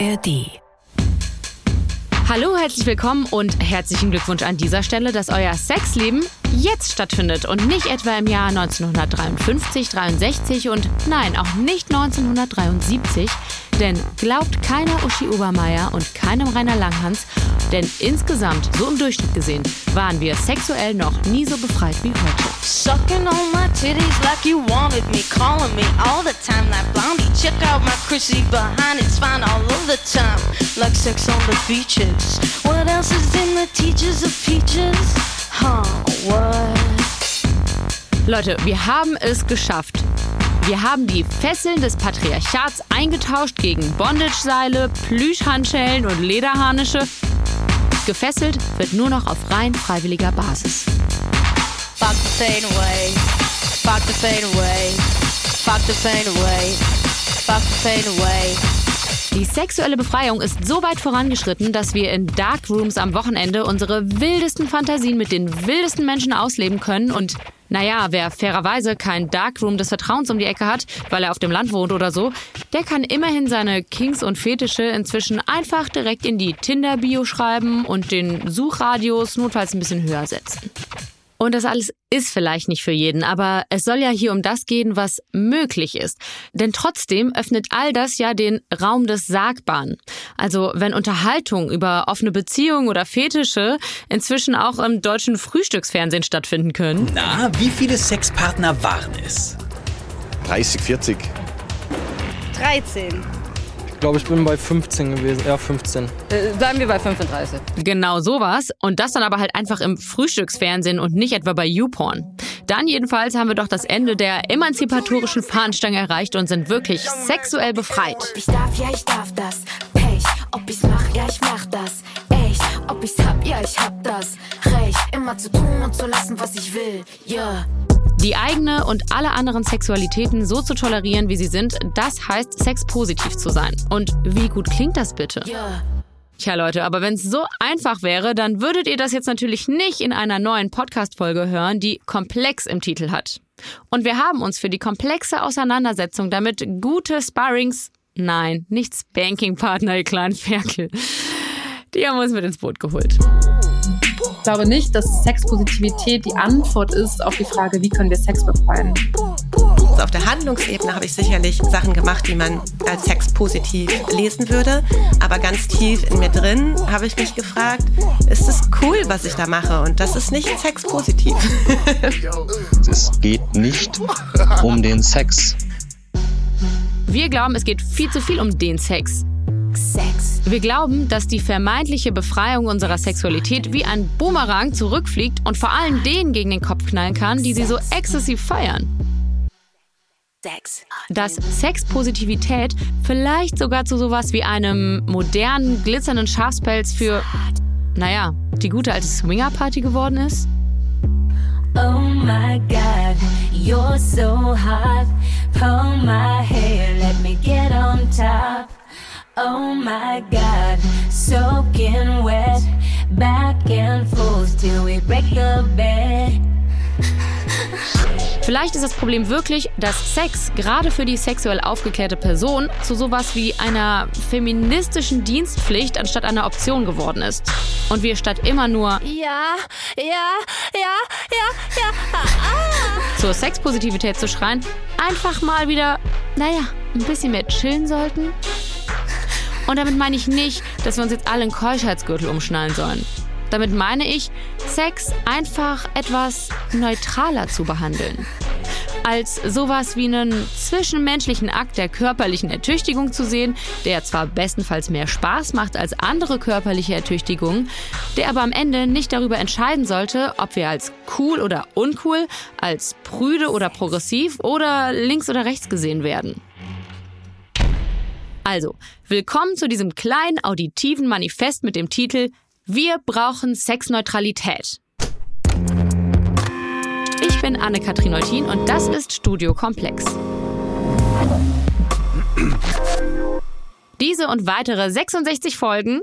ARD. Hallo, herzlich willkommen und herzlichen Glückwunsch an dieser Stelle, dass euer Sexleben jetzt stattfindet und nicht etwa im Jahr 1953, 63 und nein, auch nicht 1973. Denn glaubt keiner Uschi Obermeier und keinem Rainer Langhans, denn insgesamt, so im Durchschnitt gesehen, waren wir sexuell noch nie so befreit wie heute. Sucking on my titties like you wanted me, calling me all the time like blondie. Check out my Chrissy behind, it's fine all of the time, like sex on the beaches. What else is in the teachers of peaches? Huh, what? Leute, wir haben es geschafft. Wir haben die Fesseln des Patriarchats eingetauscht gegen Bondage-Seile, Plüschhandschellen und Lederharnische. Gefesselt wird nur noch auf rein freiwilliger Basis. Fuck the pain away, fuck the pain away, fuck the pain away, fuck the pain away. Die sexuelle Befreiung ist so weit vorangeschritten, dass wir in Darkrooms am Wochenende unsere wildesten Fantasien mit den wildesten Menschen ausleben können und naja, wer fairerweise kein Darkroom des Vertrauens um die Ecke hat, weil er auf dem Land wohnt oder so, der kann immerhin seine Kings und Fetische inzwischen einfach direkt in die Tinder-Bio schreiben und den Suchradius notfalls ein bisschen höher setzen. Und das alles ist vielleicht nicht für jeden, aber es soll ja hier um das gehen, was möglich ist. Denn trotzdem öffnet all das ja den Raum des Sagbaren. Also wenn Unterhaltung über offene Beziehungen oder Fetische inzwischen auch im deutschen Frühstücksfernsehen stattfinden können. Na, wie viele Sexpartner waren es? 30, 40. 13. Ich glaube, ich bin bei 15 gewesen. Ja, 15. Äh, bleiben wir bei 35. Genau sowas. Und das dann aber halt einfach im Frühstücksfernsehen und nicht etwa bei YouPorn. Dann jedenfalls haben wir doch das Ende der emanzipatorischen Fahnenstange erreicht und sind wirklich sexuell befreit. Ob ich darf, ja, ich darf das. Pech, ob ich's mach, ja, ich mach das. Echt, ob ich's hab, ja, ich hab das. Recht, immer zu tun und zu lassen, was ich will. Ja. Die eigene und alle anderen Sexualitäten so zu tolerieren, wie sie sind, das heißt, sexpositiv zu sein. Und wie gut klingt das bitte? Ja. Tja Leute, aber wenn es so einfach wäre, dann würdet ihr das jetzt natürlich nicht in einer neuen Podcast-Folge hören, die komplex im Titel hat. Und wir haben uns für die komplexe Auseinandersetzung damit gute Sparrings, nein, nicht Spanking-Partner, ihr kleinen Ferkel. Die haben uns mit ins Boot geholt. Ich glaube nicht, dass Sexpositivität die Antwort ist auf die Frage, wie können wir Sex befreien. Also auf der Handlungsebene habe ich sicherlich Sachen gemacht, die man als sexpositiv lesen würde. Aber ganz tief in mir drin habe ich mich gefragt, ist es cool, was ich da mache? Und das ist nicht sexpositiv. Es geht nicht um den Sex. Wir glauben, es geht viel zu viel um den Sex. Wir glauben, dass die vermeintliche Befreiung unserer Sexualität wie ein Boomerang zurückfliegt und vor allem denen gegen den Kopf knallen kann, die sie so exzessiv feiern. Sex. Dass Sexpositivität vielleicht sogar zu sowas wie einem modernen, glitzernden Schafspelz für, naja, die gute alte Swingerparty geworden ist? Oh my god, you're so hot. Pull my hair, let me get on top. Oh my god, soaking wet. Back and forth till we break the bed. Vielleicht ist das Problem wirklich, dass Sex gerade für die sexuell aufgeklärte Person zu sowas wie einer feministischen Dienstpflicht anstatt einer Option geworden ist. Und wir statt immer nur Ja, ja, ja, ja, ja. Ah, ah. zur Sexpositivität zu schreien, einfach mal wieder, naja, ein bisschen mehr chillen sollten. Und damit meine ich nicht, dass wir uns jetzt alle einen Keuschheitsgürtel umschnallen sollen. Damit meine ich, Sex einfach etwas neutraler zu behandeln. Als sowas wie einen zwischenmenschlichen Akt der körperlichen Ertüchtigung zu sehen, der zwar bestenfalls mehr Spaß macht als andere körperliche Ertüchtigungen, der aber am Ende nicht darüber entscheiden sollte, ob wir als cool oder uncool, als prüde oder progressiv oder links oder rechts gesehen werden. Also, willkommen zu diesem kleinen auditiven Manifest mit dem Titel Wir brauchen Sexneutralität. Ich bin Anne-Kathrin Neutin und das ist Studio Komplex. Diese und weitere 66 Folgen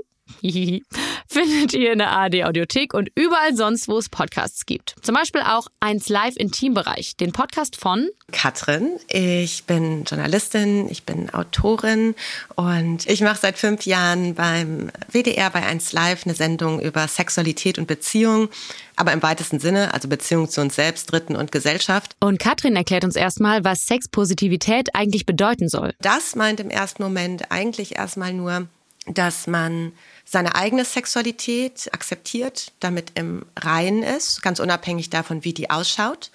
findet ihr in der ARD Audiothek und überall sonst, wo es Podcasts gibt. Zum Beispiel auch 1 Live Intimbereich, den Podcast von Katrin. Ich bin Journalistin, ich bin Autorin und ich mache seit fünf Jahren beim WDR bei 1 Live eine Sendung über Sexualität und Beziehung, aber im weitesten Sinne, also Beziehung zu uns selbst, Dritten und Gesellschaft. Und Katrin erklärt uns erstmal, was Sexpositivität eigentlich bedeuten soll. Das meint im ersten Moment eigentlich erstmal nur, dass man seine eigene Sexualität akzeptiert, damit im Reinen ist, ganz unabhängig davon, wie die ausschaut.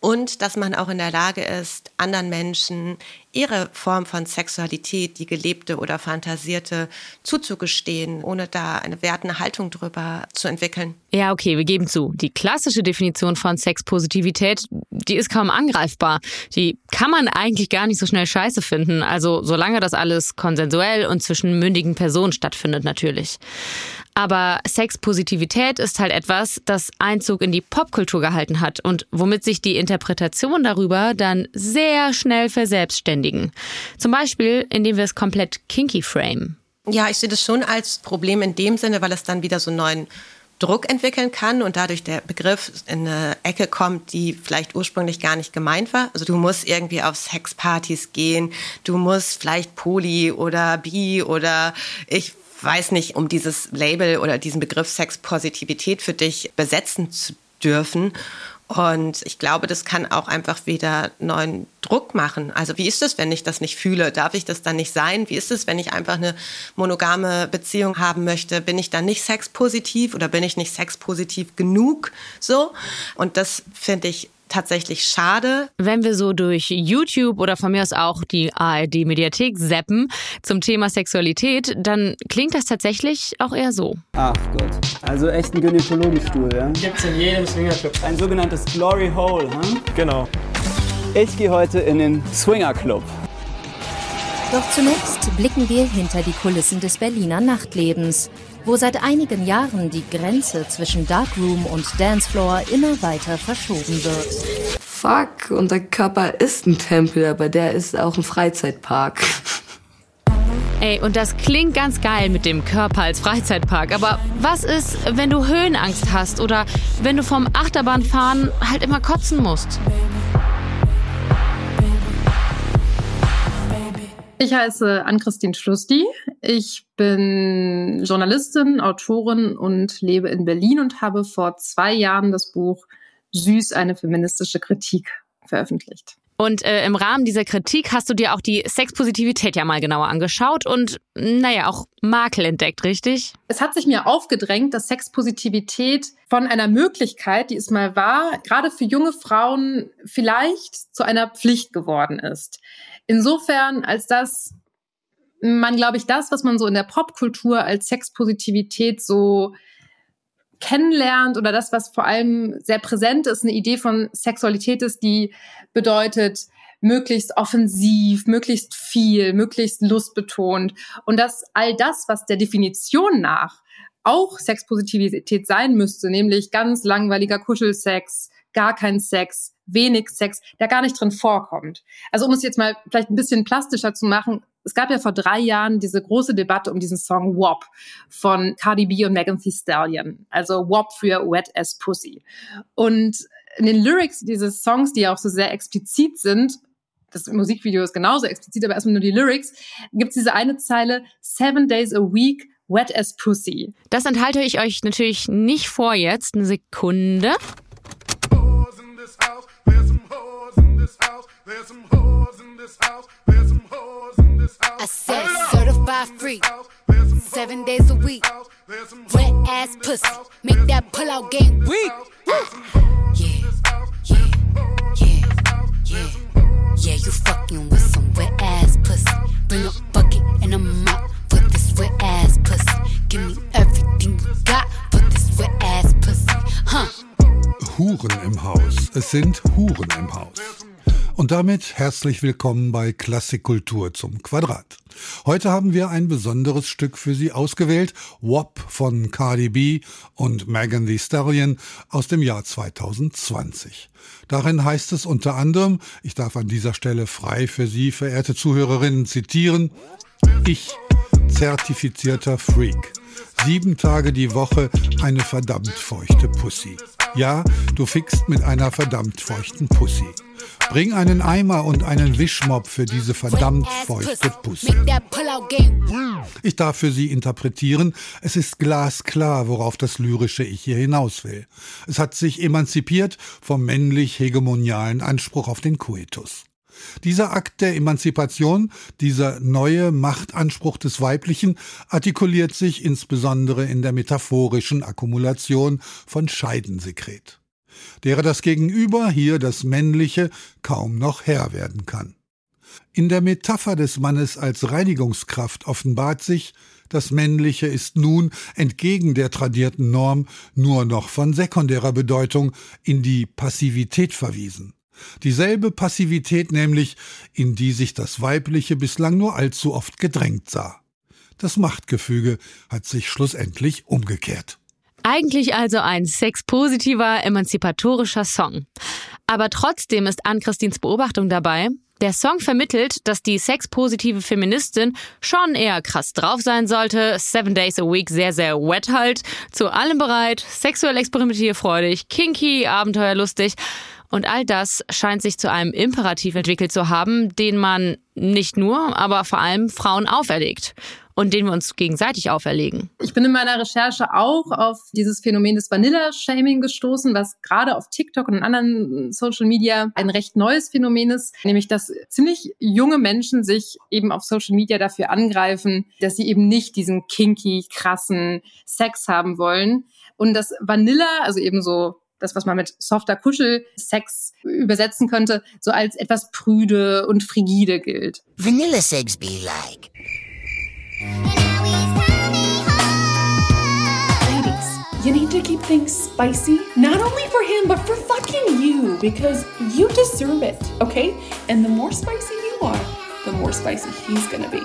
Und dass man auch in der Lage ist, anderen Menschen ihre Form von Sexualität, die gelebte oder fantasierte, zuzugestehen, ohne da eine wertende Haltung drüber zu entwickeln. Ja, okay, wir geben zu. Die klassische Definition von Sexpositivität, die ist kaum angreifbar. Die kann man eigentlich gar nicht so schnell scheiße finden. Also solange das alles konsensuell und zwischen mündigen Personen stattfindet natürlich. Aber Sexpositivität ist halt etwas, das Einzug in die Popkultur gehalten hat und womit sich die Interpretation darüber dann sehr schnell verselbstständigen. Zum Beispiel, indem wir es komplett kinky frame. Ja, ich sehe das schon als Problem in dem Sinne, weil es dann wieder so einen neuen Druck entwickeln kann und dadurch der Begriff in eine Ecke kommt, die vielleicht ursprünglich gar nicht gemeint war. Also du musst irgendwie auf Sexpartys gehen, du musst vielleicht Poly oder Bi oder ich weiß nicht, um dieses Label oder diesen Begriff Sexpositivität für dich besetzen zu dürfen. Und ich glaube, das kann auch einfach wieder neuen Druck machen. Also wie ist es, wenn ich das nicht fühle? Darf ich das dann nicht sein? Wie ist es, wenn ich einfach eine monogame Beziehung haben möchte? Bin ich dann nicht sexpositiv oder bin ich nicht sexpositiv genug? So. Und das finde ich tatsächlich schade. Wenn wir so durch YouTube oder von mir aus auch die ARD-Mediathek zappen zum Thema Sexualität, dann klingt das tatsächlich auch eher so. Ach Gott. Also echt ein Gynäkologenstuhl, ja? Gibt's in jedem Swingerclub. Ein sogenanntes Glory Hole, hm? Genau. Ich gehe heute in den Swinger Club. Doch zunächst blicken wir hinter die Kulissen des Berliner Nachtlebens, wo seit einigen Jahren die Grenze zwischen Darkroom und Dancefloor immer weiter verschoben wird. Fuck, unser Körper ist ein Tempel, aber der ist auch ein Freizeitpark. Ey, und das klingt ganz geil mit dem Körper als Freizeitpark. Aber was ist, wenn du Höhenangst hast oder wenn du vom Achterbahnfahren halt immer kotzen musst? Ich heiße Ann-Christine Schlusti. Ich bin Journalistin, Autorin und lebe in Berlin und habe vor zwei Jahren das Buch Süß, eine feministische Kritik veröffentlicht. Und äh, im Rahmen dieser Kritik hast du dir auch die Sexpositivität ja mal genauer angeschaut und naja, auch Makel entdeckt, richtig? Es hat sich mir aufgedrängt, dass Sexpositivität von einer Möglichkeit, die es mal war, gerade für junge Frauen vielleicht zu einer Pflicht geworden ist. Insofern, als dass man, glaube ich, das, was man so in der Popkultur als Sexpositivität so kennenlernt oder das, was vor allem sehr präsent ist, eine Idee von Sexualität ist, die bedeutet, möglichst offensiv, möglichst viel, möglichst lustbetont. Und dass all das, was der Definition nach auch Sexpositivität sein müsste, nämlich ganz langweiliger Kuschelsex, gar kein Sex, wenig Sex, der gar nicht drin vorkommt. Also um es jetzt mal vielleicht ein bisschen plastischer zu machen, es gab ja vor drei Jahren diese große Debatte um diesen Song WAP von Cardi B und Megan Thee Stallion. Also WAP für Wet as Pussy. Und in den Lyrics dieses Songs, die ja auch so sehr explizit sind, das Musikvideo ist genauso explizit, aber erstmal nur die Lyrics, gibt es diese eine Zeile, Seven Days a Week, Wet as Pussy. Das enthalte ich euch natürlich nicht vor jetzt. Eine Sekunde. I said certified free, seven days a week. Wet ass pussy, make that pull out game weak. Yeah, yeah, yeah, yeah. Yeah, you fucking with some wet ass pussy. Bring a bucket and a mop for this wet ass pussy. Give me everything you got. for this wet ass pussy, huh? Huren im Haus. Es sind Huren im Haus. Und damit herzlich willkommen bei Klassikkultur zum Quadrat. Heute haben wir ein besonderes Stück für Sie ausgewählt, WAP von Cardi B und Megan Thee Stallion aus dem Jahr 2020. Darin heißt es unter anderem, ich darf an dieser Stelle frei für Sie, verehrte Zuhörerinnen, zitieren, ich, zertifizierter Freak, Sieben Tage die Woche eine verdammt feuchte Pussy. Ja, du fickst mit einer verdammt feuchten Pussy. Bring einen Eimer und einen Wischmopp für diese verdammt feuchte Pussy. Ich darf für Sie interpretieren, es ist glasklar, worauf das lyrische Ich hier hinaus will. Es hat sich emanzipiert vom männlich-hegemonialen Anspruch auf den Koitus. Dieser Akt der Emanzipation, dieser neue Machtanspruch des Weiblichen artikuliert sich insbesondere in der metaphorischen Akkumulation von Scheidensekret, derer das Gegenüber, hier das Männliche, kaum noch Herr werden kann. In der Metapher des Mannes als Reinigungskraft offenbart sich, das Männliche ist nun, entgegen der tradierten Norm, nur noch von sekundärer Bedeutung in die Passivität verwiesen. Dieselbe Passivität nämlich, in die sich das Weibliche bislang nur allzu oft gedrängt sah. Das Machtgefüge hat sich schlussendlich umgekehrt. Eigentlich also ein sexpositiver, emanzipatorischer Song. Aber trotzdem ist Ann-Christins Beobachtung dabei, der Song vermittelt, dass die sexpositive Feministin schon eher krass drauf sein sollte, seven days a week sehr, sehr wet halt, zu allem bereit, sexuell experimentierfreudig, kinky, abenteuerlustig. Und all das scheint sich zu einem Imperativ entwickelt zu haben, den man nicht nur, aber vor allem Frauen auferlegt und den wir uns gegenseitig auferlegen. Ich bin in meiner Recherche auch auf dieses Phänomen des Vanilla-Shaming gestoßen, was gerade auf TikTok und anderen Social Media ein recht neues Phänomen ist, nämlich dass ziemlich junge Menschen sich eben auf Social Media dafür angreifen, dass sie eben nicht diesen kinky, krassen Sex haben wollen. Und das Vanilla, also eben so das, was man mit softer Kuschelsex übersetzen könnte, so als etwas prüde und frigide gilt. Vanilla sex be like. Ladies, you need to keep things spicy, not only for him, but for fucking you, because you deserve it, okay? And the more spicy you are, the more spicy he's gonna be.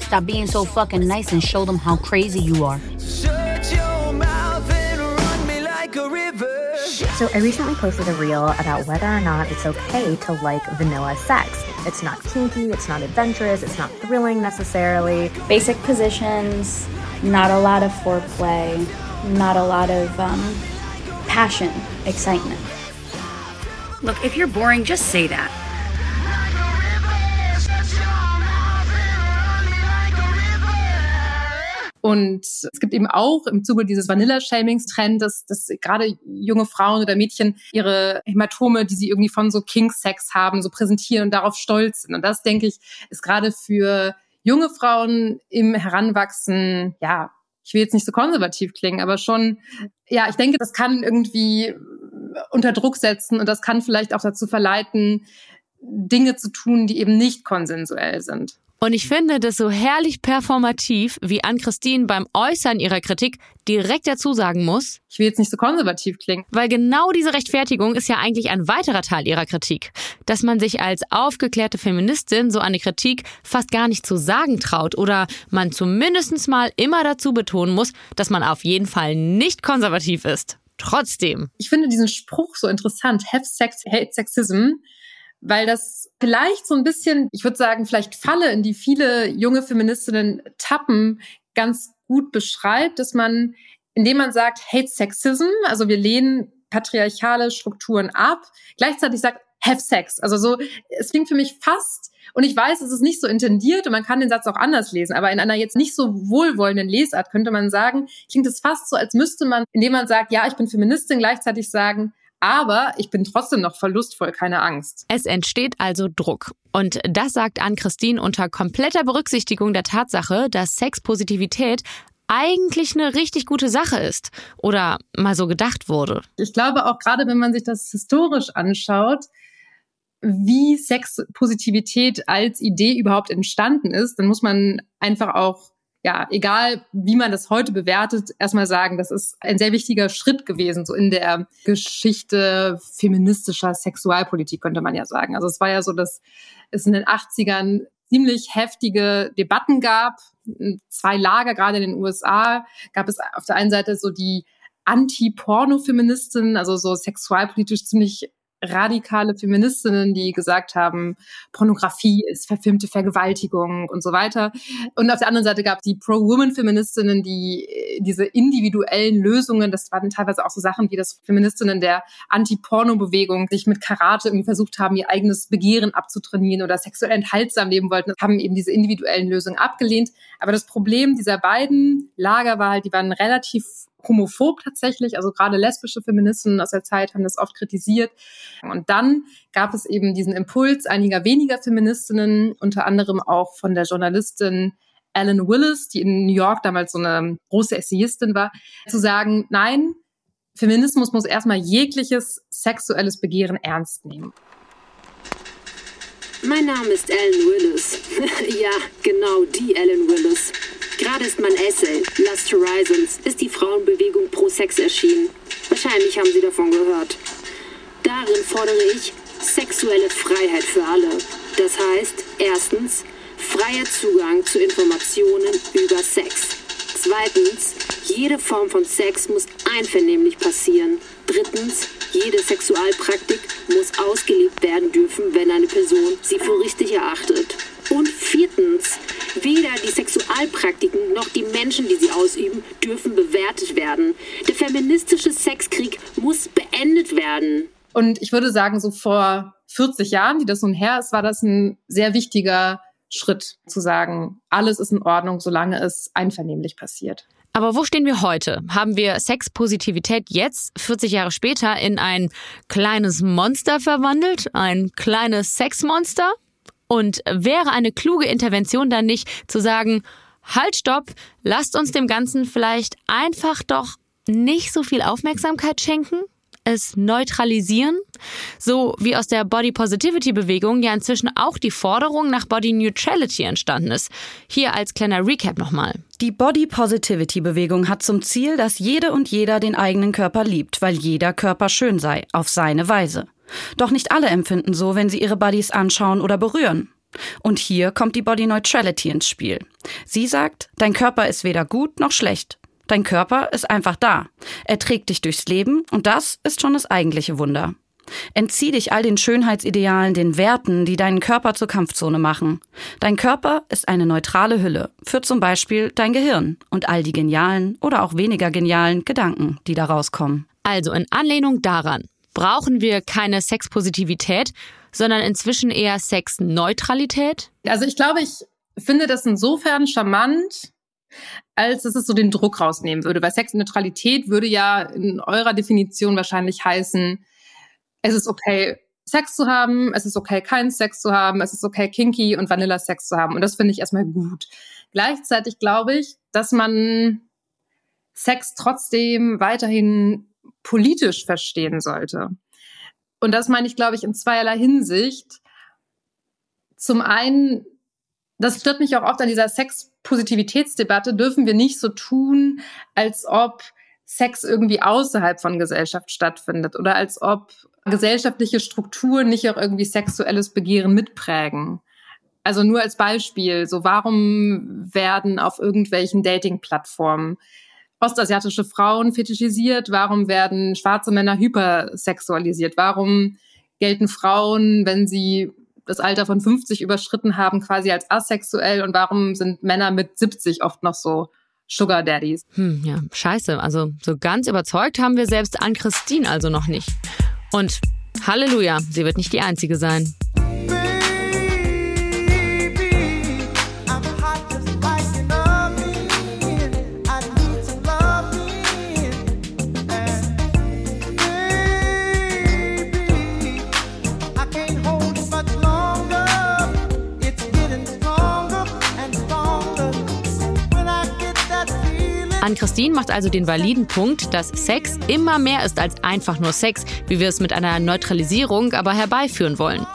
Stop being so fucking nice and show them how crazy you are. So I recently posted a reel about whether or not it's okay to like vanilla sex. It's not kinky, it's not adventurous, it's not thrilling necessarily. Basic positions, not a lot of foreplay, not a lot of um, passion, excitement. Look, if you're boring, just say that. Und es gibt eben auch im Zuge dieses Vanilla-Shamings-Trend, dass, dass gerade junge Frauen oder Mädchen ihre Hämatome, die sie irgendwie von so King-Sex haben, so präsentieren und darauf stolz sind. Und das, denke ich, ist gerade für junge Frauen im Heranwachsen, ja, ich will jetzt nicht so konservativ klingen, aber schon, ja, ich denke, das kann irgendwie unter Druck setzen und das kann vielleicht auch dazu verleiten, Dinge zu tun, die eben nicht konsensuell sind. Und ich finde das so herrlich performativ, wie Ann-Christine beim Äußern ihrer Kritik direkt dazu sagen muss. Ich will jetzt nicht so konservativ klingen. Weil genau diese Rechtfertigung ist ja eigentlich ein weiterer Teil ihrer Kritik. Dass man sich als aufgeklärte Feministin so eine Kritik fast gar nicht zu sagen traut oder man zumindest mal immer dazu betonen muss, dass man auf jeden Fall nicht konservativ ist. Trotzdem. Ich finde diesen Spruch so interessant. Have sex, hate sexism weil das vielleicht so ein bisschen, ich würde sagen, vielleicht Falle, in die viele junge Feministinnen tappen, ganz gut beschreibt, dass man, indem man sagt, hate sexism, also wir lehnen patriarchale Strukturen ab, gleichzeitig sagt, have sex. Also so, es klingt für mich fast, und ich weiß, es ist nicht so intendiert und man kann den Satz auch anders lesen, aber in einer jetzt nicht so wohlwollenden Lesart könnte man sagen, klingt es fast so, als müsste man, indem man sagt, ja, ich bin Feministin, gleichzeitig sagen, aber ich bin trotzdem noch verlustvoll, keine Angst. Es entsteht also Druck. Und das sagt Ann-Christine unter kompletter Berücksichtigung der Tatsache, dass Sexpositivität eigentlich eine richtig gute Sache ist oder mal so gedacht wurde. Ich glaube auch gerade, wenn man sich das historisch anschaut, wie Sexpositivität als Idee überhaupt entstanden ist, dann muss man einfach auch ja, egal wie man das heute bewertet, erstmal sagen, das ist ein sehr wichtiger Schritt gewesen, so in der Geschichte feministischer Sexualpolitik, könnte man ja sagen. Also es war ja so, dass es in den 80ern ziemlich heftige Debatten gab, zwei Lager, gerade in den USA, gab es auf der einen Seite so die Anti-Porno-Feministinnen, also so sexualpolitisch ziemlich radikale Feministinnen, die gesagt haben, Pornografie ist verfilmte Vergewaltigung und so weiter. Und auf der anderen Seite gab es die Pro-Woman-Feministinnen, die äh, diese individuellen Lösungen, das waren teilweise auch so Sachen wie das Feministinnen der Anti-Porno-Bewegung, sich mit Karate irgendwie versucht haben, ihr eigenes Begehren abzutrainieren oder sexuell enthaltsam leben wollten, haben eben diese individuellen Lösungen abgelehnt. Aber das Problem dieser beiden Lager war halt, die waren relativ homophob tatsächlich. Also gerade lesbische Feministinnen aus der Zeit haben das oft kritisiert. Und dann gab es eben diesen Impuls einiger weniger Feministinnen, unter anderem auch von der Journalistin Ellen Willis, die in New York damals so eine große Essayistin war, zu sagen, nein, Feminismus muss erstmal jegliches sexuelles Begehren ernst nehmen. Mein Name ist Ellen Willis. ja, genau die Ellen Willis. Gerade ist mein Essay, Last Horizons, ist die Frauenbewegung pro Sex erschienen. Wahrscheinlich haben Sie davon gehört. Darin fordere ich sexuelle Freiheit für alle. Das heißt, erstens, freier Zugang zu Informationen über Sex. Zweitens, jede Form von Sex muss einvernehmlich passieren. Drittens, jede Sexualpraktik muss ausgelebt werden dürfen, wenn eine Person sie für richtig erachtet. Und viertens, weder die Sexualpraktiken noch die Menschen, die sie ausüben, dürfen bewertet werden. Der feministische Sexkrieg muss beendet werden. Und ich würde sagen, so vor 40 Jahren, die das nun her ist, war das ein sehr wichtiger Schritt zu sagen, alles ist in Ordnung, solange es einvernehmlich passiert. Aber wo stehen wir heute? Haben wir Sexpositivität jetzt, 40 Jahre später, in ein kleines Monster verwandelt? Ein kleines Sexmonster? Und wäre eine kluge Intervention dann nicht zu sagen, halt, stopp, lasst uns dem Ganzen vielleicht einfach doch nicht so viel Aufmerksamkeit schenken? Es neutralisieren, so wie aus der Body Positivity Bewegung ja inzwischen auch die Forderung nach Body Neutrality entstanden ist. Hier als kleiner Recap nochmal. Die Body Positivity Bewegung hat zum Ziel, dass jede und jeder den eigenen Körper liebt, weil jeder Körper schön sei, auf seine Weise. Doch nicht alle empfinden so, wenn sie ihre Bodies anschauen oder berühren. Und hier kommt die Body Neutrality ins Spiel. Sie sagt, dein Körper ist weder gut noch schlecht. Dein Körper ist einfach da. Er trägt dich durchs Leben und das ist schon das eigentliche Wunder. Entzieh dich all den Schönheitsidealen, den Werten, die deinen Körper zur Kampfzone machen. Dein Körper ist eine neutrale Hülle für zum Beispiel dein Gehirn und all die genialen oder auch weniger genialen Gedanken, die daraus kommen. Also in Anlehnung daran brauchen wir keine Sexpositivität, sondern inzwischen eher Sexneutralität? Also ich glaube, ich finde das insofern charmant, als dass es so den Druck rausnehmen würde. Weil Sexneutralität würde ja in eurer Definition wahrscheinlich heißen, es ist okay, Sex zu haben, es ist okay, keinen Sex zu haben, es ist okay, kinky und Vanilla-Sex zu haben. Und das finde ich erstmal gut. Gleichzeitig glaube ich, dass man Sex trotzdem weiterhin politisch verstehen sollte. Und das meine ich, glaube ich, in zweierlei Hinsicht. Zum einen, das stört mich auch oft an dieser Sexpositivitätsdebatte, dürfen wir nicht so tun, als ob Sex irgendwie außerhalb von Gesellschaft stattfindet oder als ob gesellschaftliche Strukturen nicht auch irgendwie sexuelles Begehren mitprägen. Also nur als Beispiel, so warum werden auf irgendwelchen Dating-Plattformen ostasiatische Frauen fetischisiert? Warum werden schwarze Männer hypersexualisiert? Warum gelten Frauen, wenn sie das Alter von 50 überschritten haben, quasi als asexuell? Und warum sind Männer mit 70 oft noch so Sugar Daddies? Hm, ja, scheiße. Also so ganz überzeugt haben wir selbst an Christine also noch nicht. Und Halleluja, sie wird nicht die Einzige sein. Ann-Christine macht also den validen Punkt, dass Sex immer mehr ist als einfach nur Sex, wie wir es mit einer Neutralisierung aber herbeiführen wollen.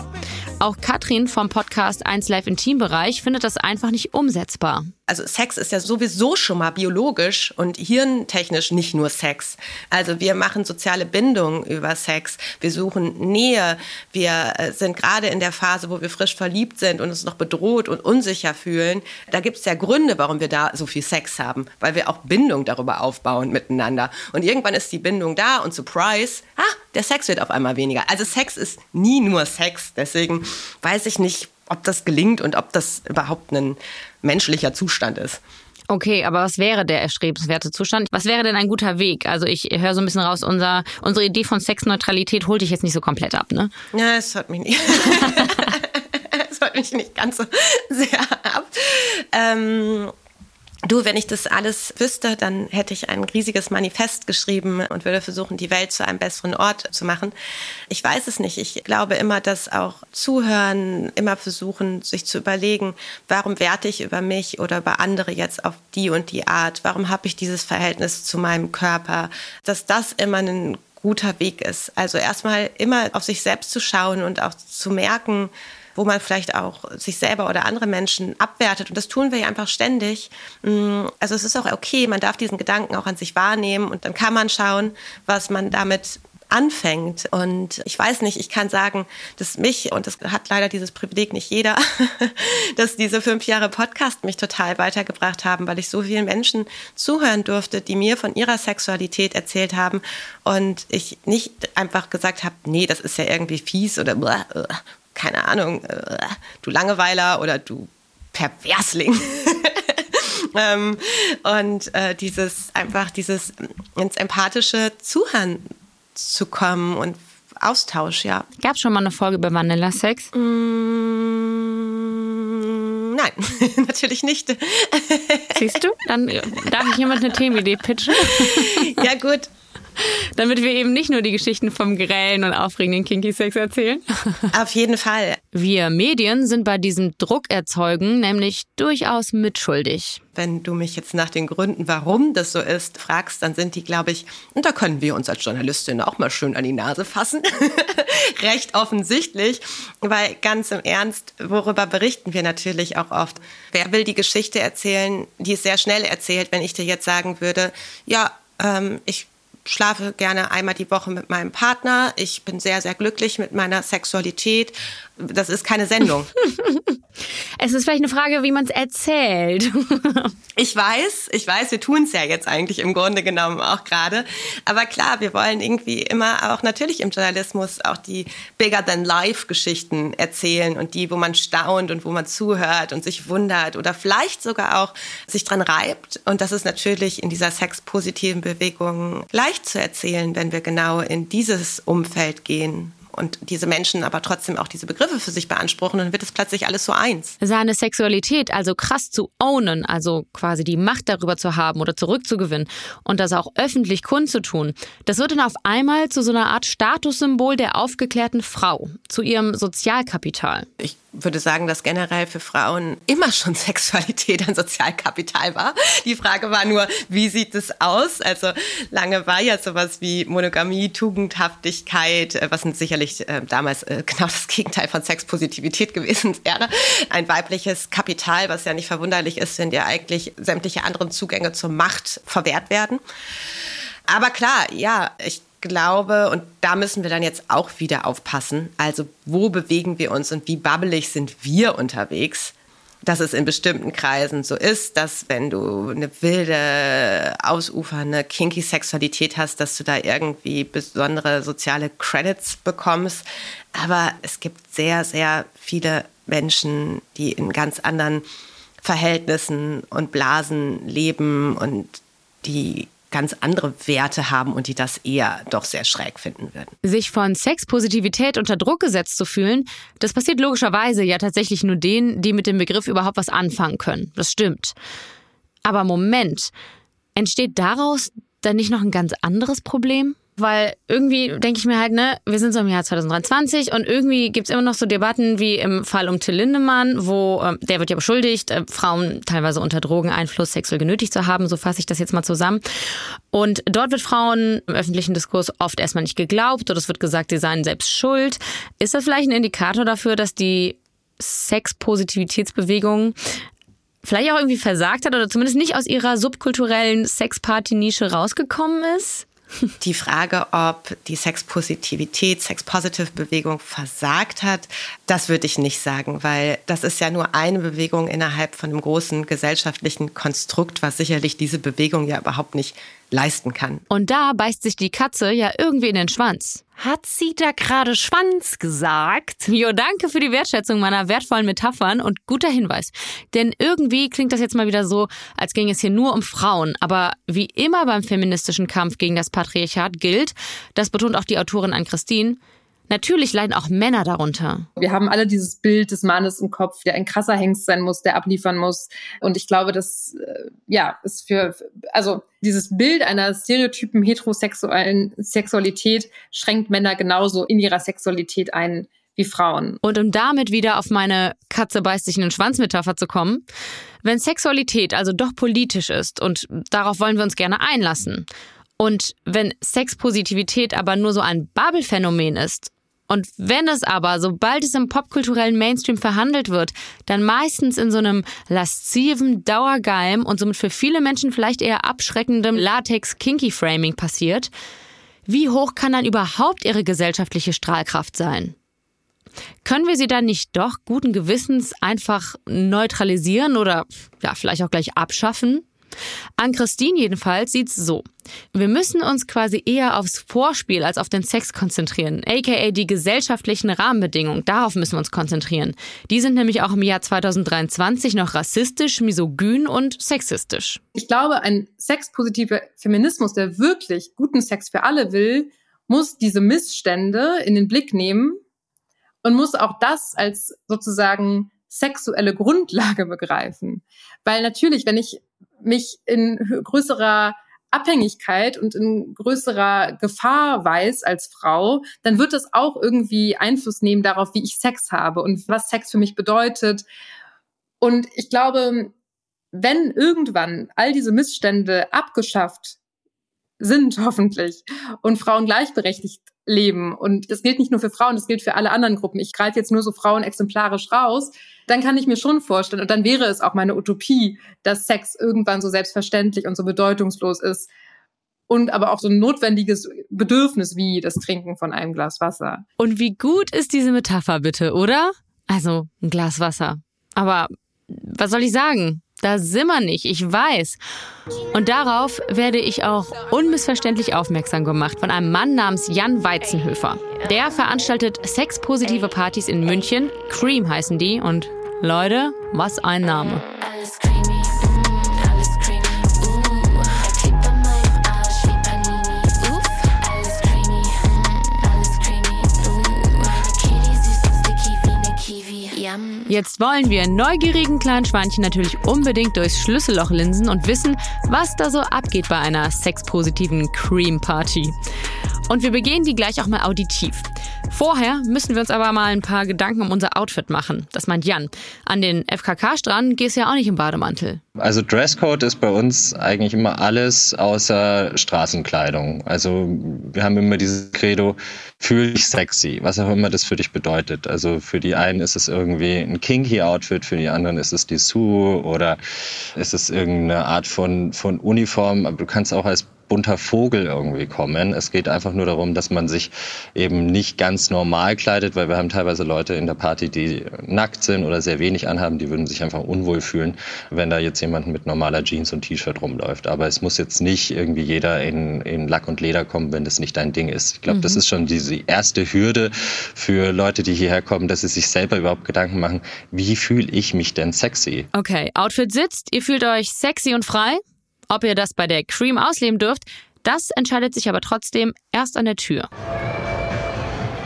Auch Katrin vom Podcast 1 Live Intim Bereich findet das einfach nicht umsetzbar. Also Sex ist ja sowieso schon mal biologisch und hirntechnisch nicht nur Sex. Also wir machen soziale Bindungen über Sex. Wir suchen Nähe. Wir äh, sind gerade in der Phase, wo wir frisch verliebt sind und uns noch bedroht und unsicher fühlen. Da gibt es ja Gründe, warum wir da so viel Sex haben, weil wir auch Bindung darüber aufbauen miteinander. Und irgendwann ist die Bindung da und surprise, ah, der Sex wird auf einmal weniger. Also Sex ist nie nur Sex. Deswegen weiß ich nicht, ob das gelingt und ob das überhaupt ein menschlicher Zustand ist. Okay, aber was wäre der erstrebenswerte Zustand? Was wäre denn ein guter Weg? Also ich höre so ein bisschen raus, unser, unsere Idee von Sexneutralität holt dich jetzt nicht so komplett ab, ne? Ja, es hört mich nicht. es hört mich nicht ganz so sehr ab. Ähm, Du, wenn ich das alles wüsste, dann hätte ich ein riesiges Manifest geschrieben und würde versuchen, die Welt zu einem besseren Ort zu machen. Ich weiß es nicht. Ich glaube immer, dass auch Zuhören, immer versuchen, sich zu überlegen, warum werte ich über mich oder über andere jetzt auf die und die Art? Warum habe ich dieses Verhältnis zu meinem Körper? Dass das immer ein guter Weg ist. Also erstmal immer auf sich selbst zu schauen und auch zu merken, wo man vielleicht auch sich selber oder andere Menschen abwertet. Und das tun wir ja einfach ständig. Mm, also es ist auch okay, man darf diesen Gedanken auch an sich wahrnehmen und dann kann man schauen, was man damit anfängt. Und ich weiß nicht, ich kann sagen, dass mich, und das hat leider dieses Privileg nicht jeder, dass diese fünf Jahre Podcast mich total weitergebracht haben, weil ich so vielen Menschen zuhören durfte, die mir von ihrer Sexualität erzählt haben und ich nicht einfach gesagt habe, nee, das ist ja irgendwie fies oder keine Ahnung, äh, du Langeweiler oder du Perversling. ähm, und äh, dieses einfach dieses ins empathische Zuhören zu kommen und Austausch, ja. Gab es schon mal eine Folge über Vanilla-Sex? Mm, nein, natürlich nicht. Siehst du? Dann darf ich jemand eine Themenidee pitchen. ja, gut. Damit wir eben nicht nur die Geschichten vom grellen und aufregenden Kinky-Sex erzählen. Auf jeden Fall. Wir Medien sind bei diesem Druckerzeugen nämlich durchaus mitschuldig. Wenn du mich jetzt nach den Gründen, warum das so ist, fragst, dann sind die, glaube ich, und da können wir uns als Journalistin auch mal schön an die Nase fassen, recht offensichtlich, weil ganz im Ernst, worüber berichten wir natürlich auch oft? Wer will die Geschichte erzählen, die ist sehr schnell erzählt, wenn ich dir jetzt sagen würde, ja, ähm, ich schlafe gerne einmal die Woche mit meinem Partner. Ich bin sehr, sehr glücklich mit meiner Sexualität. Das ist keine Sendung. es ist vielleicht eine Frage, wie man es erzählt. ich weiß, ich weiß, wir tun es ja jetzt eigentlich im Grunde genommen auch gerade. Aber klar, wir wollen irgendwie immer auch natürlich im Journalismus auch die Bigger-than-Life-Geschichten erzählen und die, wo man staunt und wo man zuhört und sich wundert oder vielleicht sogar auch sich dran reibt. Und das ist natürlich in dieser sexpositiven Bewegung leicht zu erzählen, wenn wir genau in dieses Umfeld gehen und diese Menschen aber trotzdem auch diese Begriffe für sich beanspruchen, dann wird es plötzlich alles so eins. Seine Sexualität also krass zu ownen, also quasi die Macht darüber zu haben oder zurückzugewinnen und das auch öffentlich kundzutun, das wird dann auf einmal zu so einer Art Statussymbol der aufgeklärten Frau, zu ihrem Sozialkapital. Ich würde sagen, dass generell für Frauen immer schon Sexualität ein Sozialkapital war. Die Frage war nur, wie sieht es aus? Also lange war ja sowas wie Monogamie, Tugendhaftigkeit, äh, was sicherlich äh, damals äh, genau das Gegenteil von Sexpositivität gewesen wäre. Ein weibliches Kapital, was ja nicht verwunderlich ist, wenn dir eigentlich sämtliche anderen Zugänge zur Macht verwehrt werden. Aber klar, ja, ich glaube, und da müssen wir dann jetzt auch wieder aufpassen, also wo bewegen wir uns und wie babbelig sind wir unterwegs, dass es in bestimmten Kreisen so ist, dass wenn du eine wilde, ausufernde, kinky Sexualität hast, dass du da irgendwie besondere soziale Credits bekommst. Aber es gibt sehr, sehr viele Menschen, die in ganz anderen Verhältnissen und Blasen leben und die ganz andere Werte haben und die das eher doch sehr schräg finden würden. Sich von Sexpositivität unter Druck gesetzt zu fühlen, das passiert logischerweise ja tatsächlich nur denen, die mit dem Begriff überhaupt was anfangen können. Das stimmt. Aber Moment, entsteht daraus dann nicht noch ein ganz anderes Problem? Weil irgendwie denke ich mir halt, ne, wir sind so im Jahr 2023 und irgendwie gibt's immer noch so Debatten wie im Fall um Till Lindemann, wo äh, der wird ja beschuldigt, äh, Frauen teilweise unter Drogeneinfluss sexuell genötigt zu haben, so fasse ich das jetzt mal zusammen. Und dort wird Frauen im öffentlichen Diskurs oft erstmal nicht geglaubt oder es wird gesagt, sie seien selbst schuld. Ist das vielleicht ein Indikator dafür, dass die Sexpositivitätsbewegung vielleicht auch irgendwie versagt hat oder zumindest nicht aus ihrer subkulturellen Sexparty-Nische rausgekommen ist? Die Frage, ob die Sexpositivität, Sex-Positive-Bewegung versagt hat, das würde ich nicht sagen, weil das ist ja nur eine Bewegung innerhalb von einem großen gesellschaftlichen Konstrukt, was sicherlich diese Bewegung ja überhaupt nicht leisten kann. Und da beißt sich die Katze ja irgendwie in den Schwanz. Hat sie da gerade Schwanz gesagt? Jo, danke für die Wertschätzung meiner wertvollen Metaphern und guter Hinweis. Denn irgendwie klingt das jetzt mal wieder so, als ging es hier nur um Frauen. Aber wie immer beim feministischen Kampf gegen das Patriarchat gilt, das betont auch die Autorin an Christine, Natürlich leiden auch Männer darunter. Wir haben alle dieses Bild des Mannes im Kopf, der ein krasser Hengst sein muss, der abliefern muss. Und ich glaube, das äh, ja ist für also dieses Bild einer stereotypen heterosexuellen Sexualität schränkt Männer genauso in ihrer Sexualität ein wie Frauen. Und um damit wieder auf meine Katze beißt sich in den Schwanz-Metapher zu kommen, wenn Sexualität also doch politisch ist und darauf wollen wir uns gerne einlassen. Und wenn Sexpositivität aber nur so ein Bubble-Phänomen ist und wenn es aber, sobald es im popkulturellen Mainstream verhandelt wird, dann meistens in so einem lasziven Dauergeim und somit für viele Menschen vielleicht eher abschreckendem Latex-Kinky-Framing passiert, wie hoch kann dann überhaupt ihre gesellschaftliche Strahlkraft sein? Können wir sie dann nicht doch guten Gewissens einfach neutralisieren oder ja, vielleicht auch gleich abschaffen? An Christine jedenfalls sieht's so. Wir müssen uns quasi eher aufs Vorspiel als auf den Sex konzentrieren, aka die gesellschaftlichen Rahmenbedingungen. Darauf müssen wir uns konzentrieren. Die sind nämlich auch im Jahr 2023 noch rassistisch, misogyn und sexistisch. Ich glaube, ein sexpositiver Feminismus, der wirklich guten Sex für alle will, muss diese Missstände in den Blick nehmen und muss auch das als sozusagen sexuelle Grundlage begreifen. Weil natürlich, wenn ich mich in größerer Abhängigkeit und in größerer Gefahr weiß als Frau, dann wird das auch irgendwie Einfluss nehmen darauf, wie ich Sex habe und was Sex für mich bedeutet. Und ich glaube, wenn irgendwann all diese Missstände abgeschafft sind, hoffentlich, und Frauen gleichberechtigt leben, und das gilt nicht nur für Frauen, das gilt für alle anderen Gruppen, ich greife jetzt nur so Frauen exemplarisch raus, dann kann ich mir schon vorstellen, und dann wäre es auch meine Utopie, dass Sex irgendwann so selbstverständlich und so bedeutungslos ist und aber auch so ein notwendiges Bedürfnis wie das Trinken von einem Glas Wasser. Und wie gut ist diese Metapher bitte, oder? Also ein Glas Wasser. Aber was soll ich sagen? Da sind wir nicht, ich weiß. Und darauf werde ich auch unmissverständlich aufmerksam gemacht von einem Mann namens Jan Weizenhöfer. Der veranstaltet sexpositive Partys in München. Cream heißen die und Leute, was ein Name. Jetzt wollen wir neugierigen kleinen Schweinchen natürlich unbedingt durchs Schlüsselloch linsen und wissen, was da so abgeht bei einer sexpositiven Cream Party. Und wir begehen die gleich auch mal auditiv. Vorher müssen wir uns aber mal ein paar Gedanken um unser Outfit machen. Das meint Jan. An den FKK-Strand gehst du ja auch nicht im Bademantel. Also Dresscode ist bei uns eigentlich immer alles außer Straßenkleidung. Also wir haben immer dieses Credo, fühl dich sexy, was auch immer das für dich bedeutet. Also für die einen ist es irgendwie ein kinky Outfit, für die anderen ist es die Sue oder ist es irgendeine Art von, von Uniform. Aber du kannst auch als bunter Vogel irgendwie kommen. Es geht einfach nur darum, dass man sich eben nicht ganz normal kleidet, weil wir haben teilweise Leute in der Party, die nackt sind oder sehr wenig anhaben, die würden sich einfach unwohl fühlen, wenn da jetzt jemand mit normaler Jeans und T-Shirt rumläuft. Aber es muss jetzt nicht irgendwie jeder in, in Lack und Leder kommen, wenn das nicht dein Ding ist. Ich glaube, mhm. das ist schon diese erste Hürde für Leute, die hierher kommen, dass sie sich selber überhaupt Gedanken machen, wie fühle ich mich denn sexy? Okay, Outfit sitzt, ihr fühlt euch sexy und frei. Ob ihr das bei der Cream ausleben dürft, das entscheidet sich aber trotzdem erst an der Tür.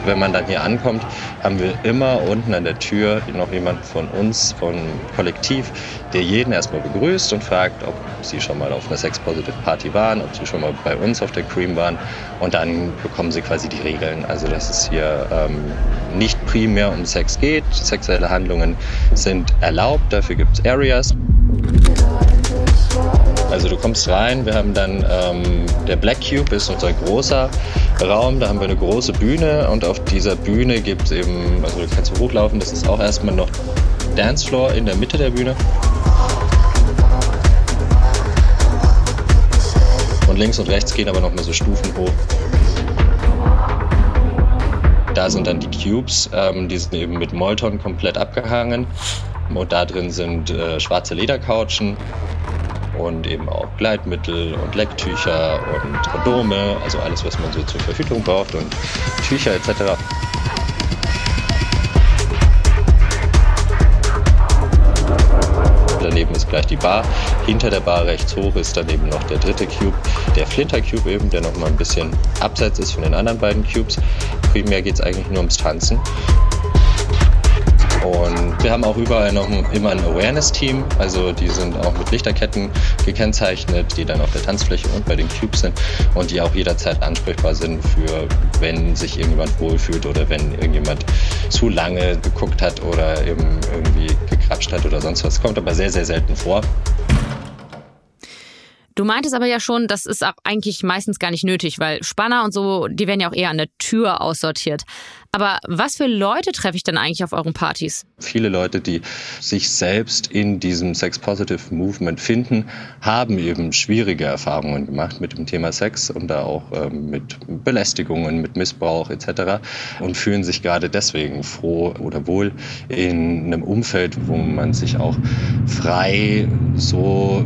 Wenn man dann hier ankommt, haben wir immer unten an der Tür noch jemand von uns, von Kollektiv, der jeden erstmal begrüßt und fragt, ob sie schon mal auf einer Sex-Positive Party waren, ob sie schon mal bei uns auf der Cream waren. Und dann bekommen sie quasi die Regeln. Also, dass es hier ähm, nicht primär um Sex geht. Sexuelle Handlungen sind erlaubt, dafür gibt es Areas. Also du kommst rein, wir haben dann ähm, der Black Cube ist unser großer Raum, da haben wir eine große Bühne und auf dieser Bühne gibt es eben, also du kannst hochlaufen, das ist auch erstmal noch Dancefloor in der Mitte der Bühne. Und links und rechts gehen aber nochmal so Stufen hoch. Da sind dann die Cubes, ähm, die sind eben mit Molton komplett abgehangen. Und da drin sind äh, schwarze Ledercouchen und eben auch Gleitmittel und Lecktücher und Kondome, also alles, was man so zur Verhütung braucht und Tücher etc. Daneben ist gleich die Bar. Hinter der Bar rechts hoch ist daneben noch der dritte Cube, der Flinter Cube eben, der noch mal ein bisschen abseits ist von den anderen beiden Cubes. Primär geht es eigentlich nur ums Tanzen. Und wir haben auch überall noch immer ein Awareness-Team, also die sind auch mit Lichterketten gekennzeichnet, die dann auf der Tanzfläche und bei den Cubes sind und die auch jederzeit ansprechbar sind für, wenn sich irgendjemand wohlfühlt oder wenn irgendjemand zu lange geguckt hat oder eben irgendwie gekrapscht hat oder sonst was. Kommt aber sehr, sehr selten vor. Du meintest aber ja schon, das ist eigentlich meistens gar nicht nötig, weil Spanner und so, die werden ja auch eher an der Tür aussortiert. Aber was für Leute treffe ich denn eigentlich auf euren Partys? Viele Leute, die sich selbst in diesem Sex-Positive Movement finden, haben eben schwierige Erfahrungen gemacht mit dem Thema Sex und da auch ähm, mit Belästigungen, mit Missbrauch etc. und fühlen sich gerade deswegen froh oder wohl in einem Umfeld, wo man sich auch frei so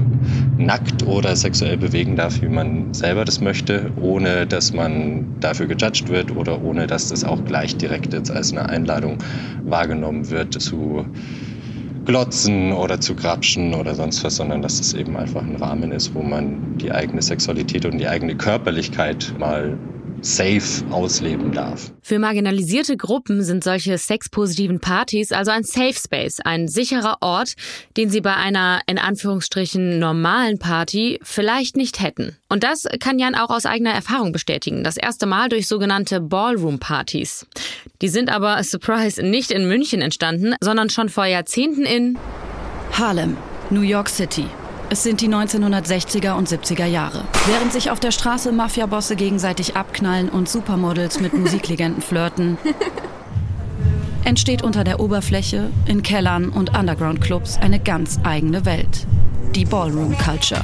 nackt oder sexuell bewegen darf, wie man selber das möchte, ohne dass man dafür gejudged wird oder ohne dass das auch gleich direkt jetzt als eine Einladung wahrgenommen wird zu glotzen oder zu grapschen oder sonst was, sondern dass es eben einfach ein Rahmen ist, wo man die eigene Sexualität und die eigene Körperlichkeit mal safe ausleben darf. Für marginalisierte Gruppen sind solche sexpositiven Partys also ein Safe Space, ein sicherer Ort, den sie bei einer in Anführungsstrichen normalen Party vielleicht nicht hätten. Und das kann Jan auch aus eigener Erfahrung bestätigen. Das erste Mal durch sogenannte Ballroom-Partys. Die sind aber, surprise, nicht in München entstanden, sondern schon vor Jahrzehnten in Harlem, New York City. Es sind die 1960er und 70er Jahre. Während sich auf der Straße Mafiabosse gegenseitig abknallen und Supermodels mit Musiklegenden flirten, entsteht unter der Oberfläche, in Kellern und Underground-Clubs eine ganz eigene Welt. Die Ballroom Culture.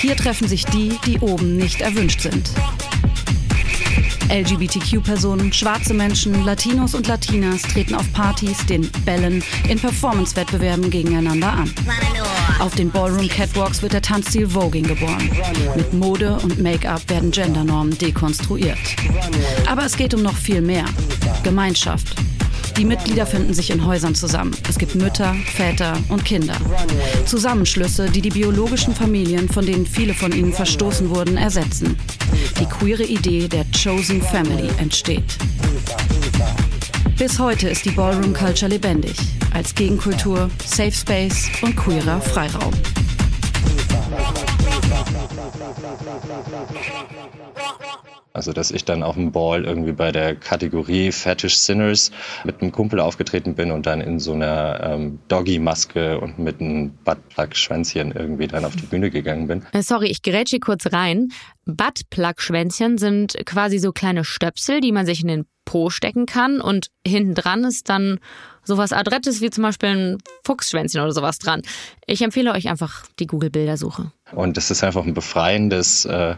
Hier treffen sich die, die oben nicht erwünscht sind. LGBTQ-Personen, schwarze Menschen, Latinos und Latinas treten auf Partys, den Bällen, in Performance-Wettbewerben gegeneinander an. Auf den Ballroom Catwalks wird der Tanzstil Voging geboren. Mit Mode und Make-up werden Gendernormen dekonstruiert. Aber es geht um noch viel mehr. Gemeinschaft. Die Mitglieder finden sich in Häusern zusammen. Es gibt Mütter, Väter und Kinder. Zusammenschlüsse, die die biologischen Familien, von denen viele von ihnen verstoßen wurden, ersetzen. Die queere Idee der Chosen Family entsteht. Bis heute ist die Ballroom Culture lebendig. Als Gegenkultur, Safe Space und queerer Freiraum. Also, dass ich dann auf dem Ball irgendwie bei der Kategorie Fetish Sinners mit einem Kumpel aufgetreten bin und dann in so einer ähm, Doggy-Maske und mit einem Buttplug-Schwänzchen irgendwie dann auf die Bühne gegangen bin. Äh, sorry, ich grätsche kurz rein. Buttplug-Schwänzchen sind quasi so kleine Stöpsel, die man sich in den Po stecken kann und hinten dran ist dann sowas Adrettes wie zum Beispiel ein Fuchsschwänzchen oder sowas dran. Ich empfehle euch einfach die Google-Bildersuche. Und es ist einfach ein befreiendes äh,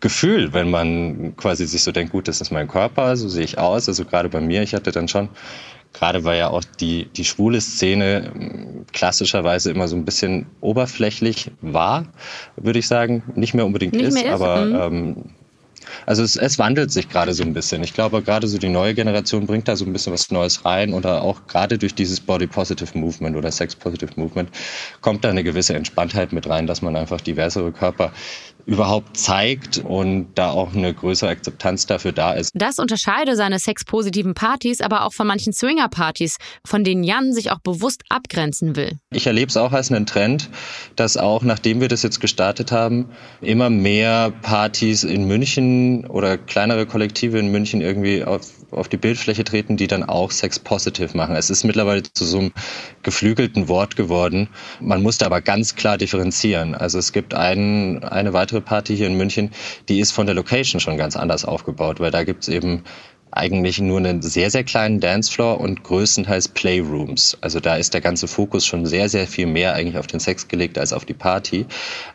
Gefühl, wenn man quasi sich so denkt, gut, das ist mein Körper, so sehe ich aus. Also gerade bei mir, ich hatte dann schon, gerade weil ja auch die, die schwule Szene ähm, klassischerweise immer so ein bisschen oberflächlich war, würde ich sagen. Nicht mehr unbedingt Nicht ist, mehr ist, aber mhm. ähm, also es, es wandelt sich gerade so ein bisschen. Ich glaube, gerade so die neue Generation bringt da so ein bisschen was Neues rein oder auch gerade durch dieses Body Positive Movement oder Sex Positive Movement kommt da eine gewisse Entspanntheit mit rein, dass man einfach diversere Körper überhaupt zeigt und da auch eine größere Akzeptanz dafür da ist. Das unterscheide seine sexpositiven Partys aber auch von manchen Swinger-Partys, von denen Jan sich auch bewusst abgrenzen will. Ich erlebe es auch als einen Trend, dass auch nachdem wir das jetzt gestartet haben, immer mehr Partys in München oder kleinere Kollektive in München irgendwie auf, auf die Bildfläche treten, die dann auch Sex Positive machen. Es ist mittlerweile zu so einem geflügelten Wort geworden. Man musste aber ganz klar differenzieren. Also es gibt einen, eine weitere Party hier in München, die ist von der Location schon ganz anders aufgebaut, weil da gibt's eben eigentlich nur einen sehr, sehr kleinen Dancefloor und größtenteils Playrooms. Also da ist der ganze Fokus schon sehr, sehr viel mehr eigentlich auf den Sex gelegt als auf die Party.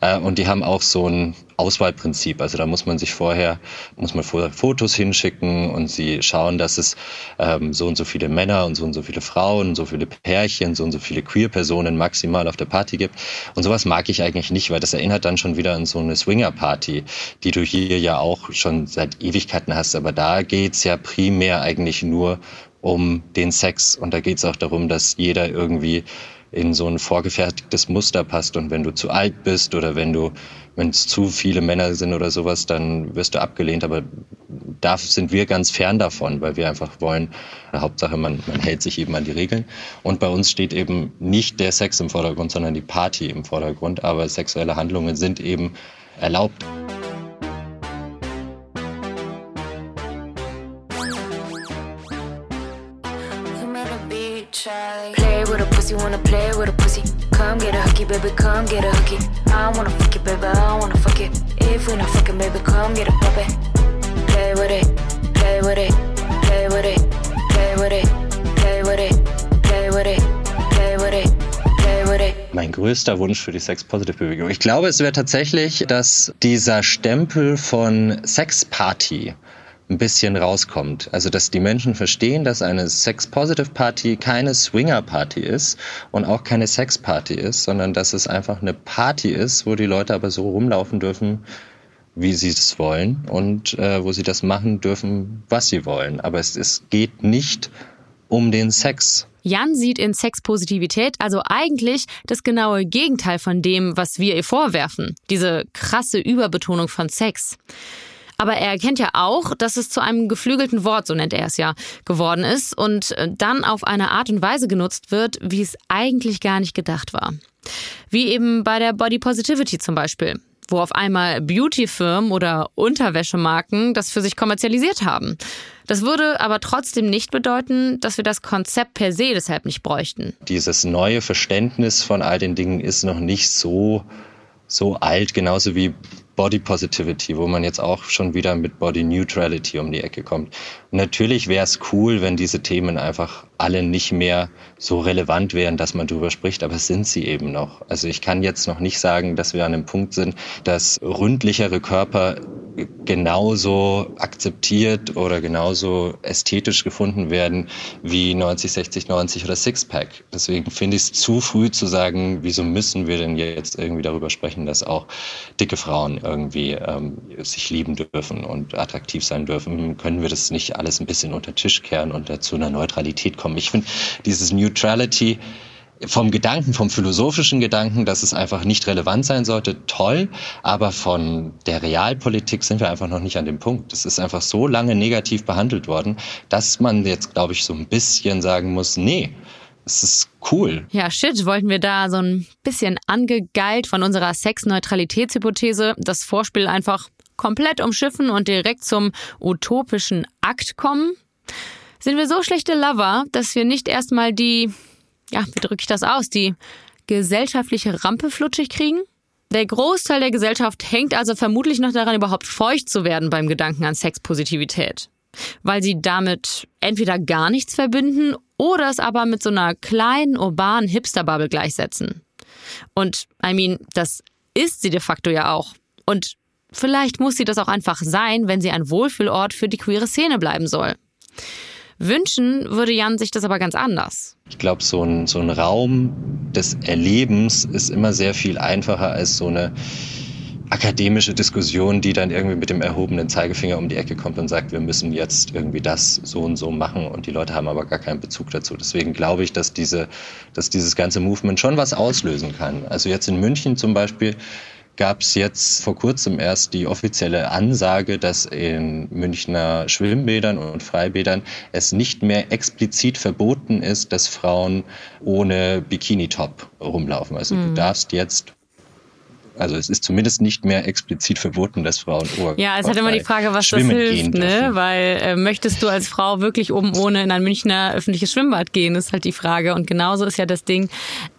Äh, Und die haben auch so ein Auswahlprinzip. Also da muss man sich vorher, muss man vorher Fotos hinschicken und sie schauen, dass es ähm, so und so viele Männer und so und so viele Frauen, so viele Pärchen, so und so viele Queer-Personen maximal auf der Party gibt. Und sowas mag ich eigentlich nicht, weil das erinnert dann schon wieder an so eine Swinger-Party, die du hier ja auch schon seit Ewigkeiten hast. Aber da geht's ja primär eigentlich nur um den Sex. Und da geht's auch darum, dass jeder irgendwie in so ein vorgefertigtes Muster passt. Und wenn du zu alt bist oder wenn du, wenn es zu viele Männer sind oder sowas, dann wirst du abgelehnt. Aber da sind wir ganz fern davon, weil wir einfach wollen, Hauptsache man, man hält sich eben an die Regeln. Und bei uns steht eben nicht der Sex im Vordergrund, sondern die Party im Vordergrund. Aber sexuelle Handlungen sind eben erlaubt. Come get a hooky, baby, come get a hooky. I wanna fuck it, baby, I wanna fuck it. If we not fucking, baby, come get a it, play with it, play with it, play with it, play with it, play with it, play with it, play with it. Mein größter Wunsch für die Sex-Positive-Bewegung. Ich glaube, es wäre tatsächlich, dass dieser Stempel von Sex-Party ein bisschen rauskommt. Also, dass die Menschen verstehen, dass eine Sex-Positive-Party keine Swinger-Party ist und auch keine Sex-Party ist, sondern dass es einfach eine Party ist, wo die Leute aber so rumlaufen dürfen, wie sie es wollen und äh, wo sie das machen dürfen, was sie wollen. Aber es, es geht nicht um den Sex. Jan sieht in Sexpositivität also eigentlich das genaue Gegenteil von dem, was wir ihr vorwerfen. Diese krasse Überbetonung von Sex. Aber er erkennt ja auch, dass es zu einem geflügelten Wort, so nennt er es ja, geworden ist und dann auf eine Art und Weise genutzt wird, wie es eigentlich gar nicht gedacht war. Wie eben bei der Body Positivity zum Beispiel, wo auf einmal Beautyfirmen oder Unterwäschemarken das für sich kommerzialisiert haben. Das würde aber trotzdem nicht bedeuten, dass wir das Konzept per se deshalb nicht bräuchten. Dieses neue Verständnis von all den Dingen ist noch nicht so, so alt, genauso wie Body Positivity, wo man jetzt auch schon wieder mit Body Neutrality um die Ecke kommt. Natürlich wäre es cool, wenn diese Themen einfach alle nicht mehr so relevant wären, dass man drüber spricht, aber sind sie eben noch. Also ich kann jetzt noch nicht sagen, dass wir an einem Punkt sind, dass ründlichere Körper genauso akzeptiert oder genauso ästhetisch gefunden werden wie 90, 60, 90 oder Sixpack. Deswegen finde ich es zu früh zu sagen, wieso müssen wir denn jetzt irgendwie darüber sprechen, dass auch dicke Frauen irgendwie ähm, sich lieben dürfen und attraktiv sein dürfen. Können wir das nicht alles ein bisschen unter Tisch kehren und zu einer Neutralität kommen? Ich finde dieses Neutrality vom Gedanken, vom philosophischen Gedanken, dass es einfach nicht relevant sein sollte, toll, aber von der Realpolitik sind wir einfach noch nicht an dem Punkt. Es ist einfach so lange negativ behandelt worden, dass man jetzt, glaube ich, so ein bisschen sagen muss, nee, es ist cool. Ja, shit, wollten wir da so ein bisschen angegeilt von unserer Sexneutralitätshypothese das Vorspiel einfach komplett umschiffen und direkt zum utopischen Akt kommen? Sind wir so schlechte Lover, dass wir nicht erstmal die ja, wie drücke ich das aus, die gesellschaftliche Rampe flutschig kriegen? Der Großteil der Gesellschaft hängt also vermutlich noch daran, überhaupt feucht zu werden beim Gedanken an Sexpositivität. Weil sie damit entweder gar nichts verbinden oder es aber mit so einer kleinen urbanen Hipster-Bubble gleichsetzen. Und, I mean, das ist sie de facto ja auch. Und vielleicht muss sie das auch einfach sein, wenn sie ein Wohlfühlort für die queere Szene bleiben soll. Wünschen würde Jan sich das aber ganz anders. Ich glaube, so ein, so ein Raum des Erlebens ist immer sehr viel einfacher als so eine akademische Diskussion, die dann irgendwie mit dem erhobenen Zeigefinger um die Ecke kommt und sagt, wir müssen jetzt irgendwie das so und so machen und die Leute haben aber gar keinen Bezug dazu. Deswegen glaube ich, dass diese, dass dieses ganze Movement schon was auslösen kann. Also jetzt in München zum Beispiel gab es jetzt vor kurzem erst die offizielle Ansage, dass in Münchner Schwimmbädern und Freibädern es nicht mehr explizit verboten ist, dass Frauen ohne Bikini-Top rumlaufen. Also mhm. du darfst jetzt also es ist zumindest nicht mehr explizit verboten, dass Frauen Ober Ja, es hat immer die Frage, was das hilft, ne? Weil äh, möchtest du als Frau wirklich oben ohne in ein Münchner öffentliches Schwimmbad gehen, ist halt die Frage. Und genauso ist ja das Ding,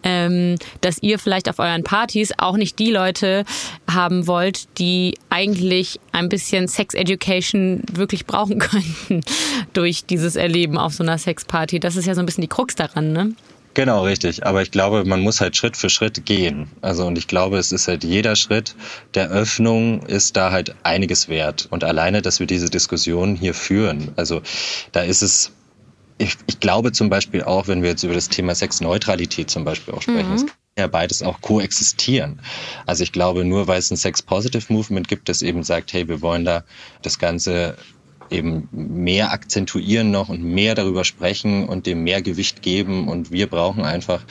ähm, dass ihr vielleicht auf euren Partys auch nicht die Leute haben wollt, die eigentlich ein bisschen Sex Education wirklich brauchen könnten durch dieses Erleben auf so einer Sexparty. Das ist ja so ein bisschen die Krux daran, ne? Genau, richtig. Aber ich glaube, man muss halt Schritt für Schritt gehen. Also, und ich glaube, es ist halt jeder Schritt der Öffnung ist da halt einiges wert. Und alleine, dass wir diese Diskussion hier führen, also da ist es, ich, ich glaube zum Beispiel auch, wenn wir jetzt über das Thema Sexneutralität zum Beispiel auch sprechen, mhm. ja beides auch koexistieren. Also ich glaube, nur weil es ein Sex-Positive-Movement gibt, das eben sagt, hey, wir wollen da das Ganze eben mehr akzentuieren noch und mehr darüber sprechen und dem mehr Gewicht geben. Und wir brauchen einfach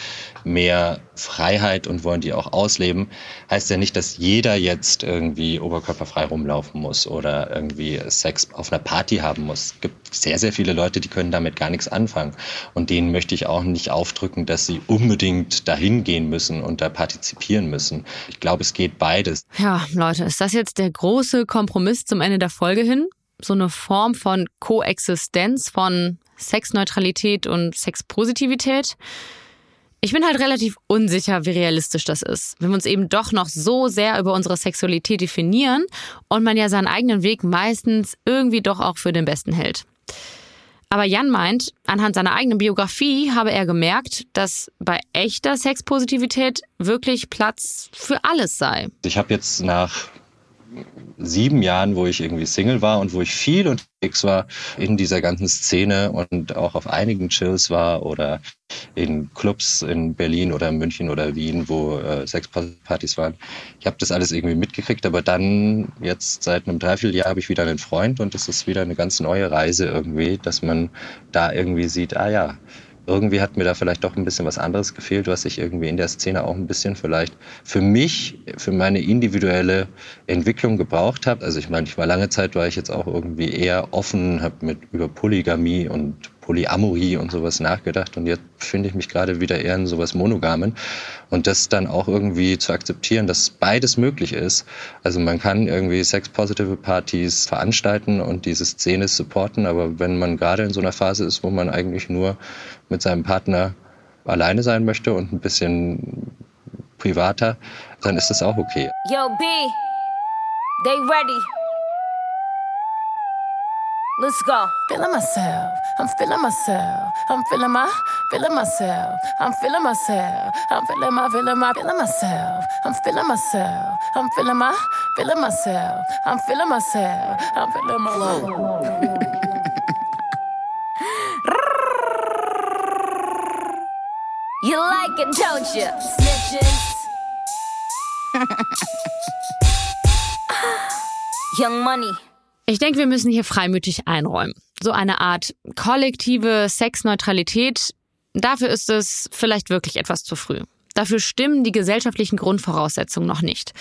mehr Freiheit und wollen die auch ausleben. Heißt ja nicht, dass jeder jetzt irgendwie oberkörperfrei rumlaufen muss oder irgendwie Sex auf einer Party haben muss. Es gibt sehr, sehr viele Leute, die können damit gar nichts anfangen. Und denen möchte ich auch nicht aufdrücken, dass sie unbedingt dahin gehen müssen und da partizipieren müssen. Ich glaube, es geht beides. Ja, Leute, ist das jetzt der große Kompromiss zum Ende der Folge hin? So eine Form von Koexistenz von Sexneutralität und Sexpositivität. Ich bin halt relativ unsicher, wie realistisch das ist, wenn wir uns eben doch noch so sehr über unsere Sexualität definieren und man ja seinen eigenen Weg meistens irgendwie doch auch für den besten hält. Aber Jan meint, anhand seiner eigenen Biografie habe er gemerkt, dass bei echter Sexpositivität wirklich Platz für alles sei. Ich habe jetzt nach sieben Jahren, wo ich irgendwie Single war und wo ich viel unterwegs war in dieser ganzen Szene und auch auf einigen Chills war oder in Clubs in Berlin oder München oder Wien, wo äh, Sexpartys waren. Ich habe das alles irgendwie mitgekriegt, aber dann jetzt seit einem Dreivierteljahr habe ich wieder einen Freund und es ist wieder eine ganz neue Reise irgendwie, dass man da irgendwie sieht, ah ja, irgendwie hat mir da vielleicht doch ein bisschen was anderes gefehlt, was ich irgendwie in der Szene auch ein bisschen vielleicht für mich, für meine individuelle Entwicklung gebraucht habe. Also ich meine, ich war lange Zeit, war ich jetzt auch irgendwie eher offen, habe mit über Polygamie und Polyamorie und sowas nachgedacht und jetzt finde ich mich gerade wieder eher in sowas Monogamen und das dann auch irgendwie zu akzeptieren, dass beides möglich ist. Also man kann irgendwie sex-positive Partys veranstalten und diese Szene supporten, aber wenn man gerade in so einer Phase ist, wo man eigentlich nur mit seinem Partner alleine sein möchte und ein bisschen privater, dann ist das auch okay. Yo, B, they ready. Let's go. Feeling myself. I'm feeling myself. I'm feeling my, feeling myself. I'm feeling myself. I'm feeling my, feeling my, feeling myself. I'm feeling myself. I'm feeling my, feeling myself. I'm feeling myself. I'm feeling my flow. you like it, don't you? Snitches. Young Money. Ich denke, wir müssen hier freimütig einräumen. So eine Art kollektive Sexneutralität, dafür ist es vielleicht wirklich etwas zu früh. Dafür stimmen die gesellschaftlichen Grundvoraussetzungen noch nicht.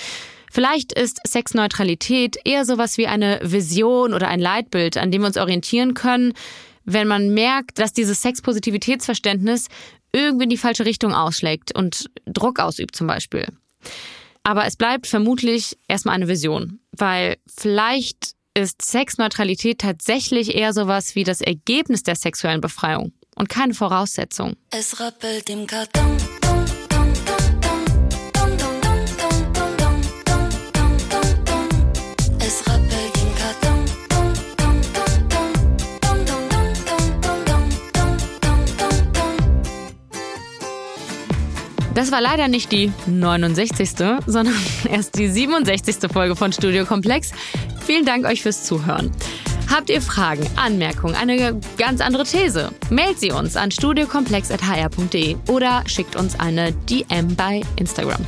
Vielleicht ist Sexneutralität eher sowas wie eine Vision oder ein Leitbild, an dem wir uns orientieren können, wenn man merkt, dass dieses Sexpositivitätsverständnis irgendwie in die falsche Richtung ausschlägt und Druck ausübt zum Beispiel. Aber es bleibt vermutlich erstmal eine Vision, weil vielleicht ist Sexneutralität tatsächlich eher sowas wie das Ergebnis der sexuellen Befreiung und keine Voraussetzung. Es rappelt im Karton. Das war leider nicht die 69., sondern erst die 67. Folge von Studio Komplex. Vielen Dank euch fürs Zuhören. Habt ihr Fragen, Anmerkungen, eine ganz andere These? Mailt sie uns an studiokomplex.hr.de oder schickt uns eine DM bei Instagram.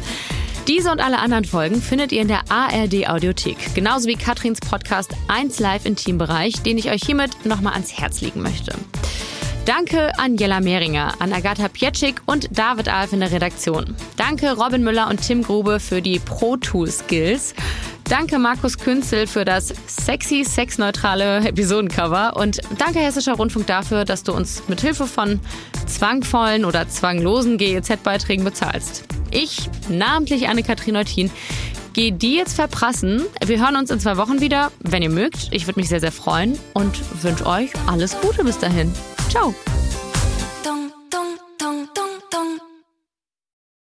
Diese und alle anderen Folgen findet ihr in der ARD Audiothek, genauso wie Katrins Podcast 1 Live im Teambereich, den ich euch hiermit nochmal ans Herz legen möchte. Danke an Jella Mehringer, an Agatha Pietschik und David Alf in der Redaktion. Danke Robin Müller und Tim Grube für die Pro Tool Skills. Danke Markus Künzel für das sexy, sexneutrale Episodencover und danke Hessischer Rundfunk dafür, dass du uns mit Hilfe von zwangvollen oder zwanglosen GEZ-Beiträgen bezahlst. Ich, namentlich Anne-Kathrin Neutin, gehe die jetzt verprassen. Wir hören uns in zwei Wochen wieder, wenn ihr mögt. Ich würde mich sehr, sehr freuen und wünsche euch alles Gute bis dahin. Ciao. Dong, dong, dong,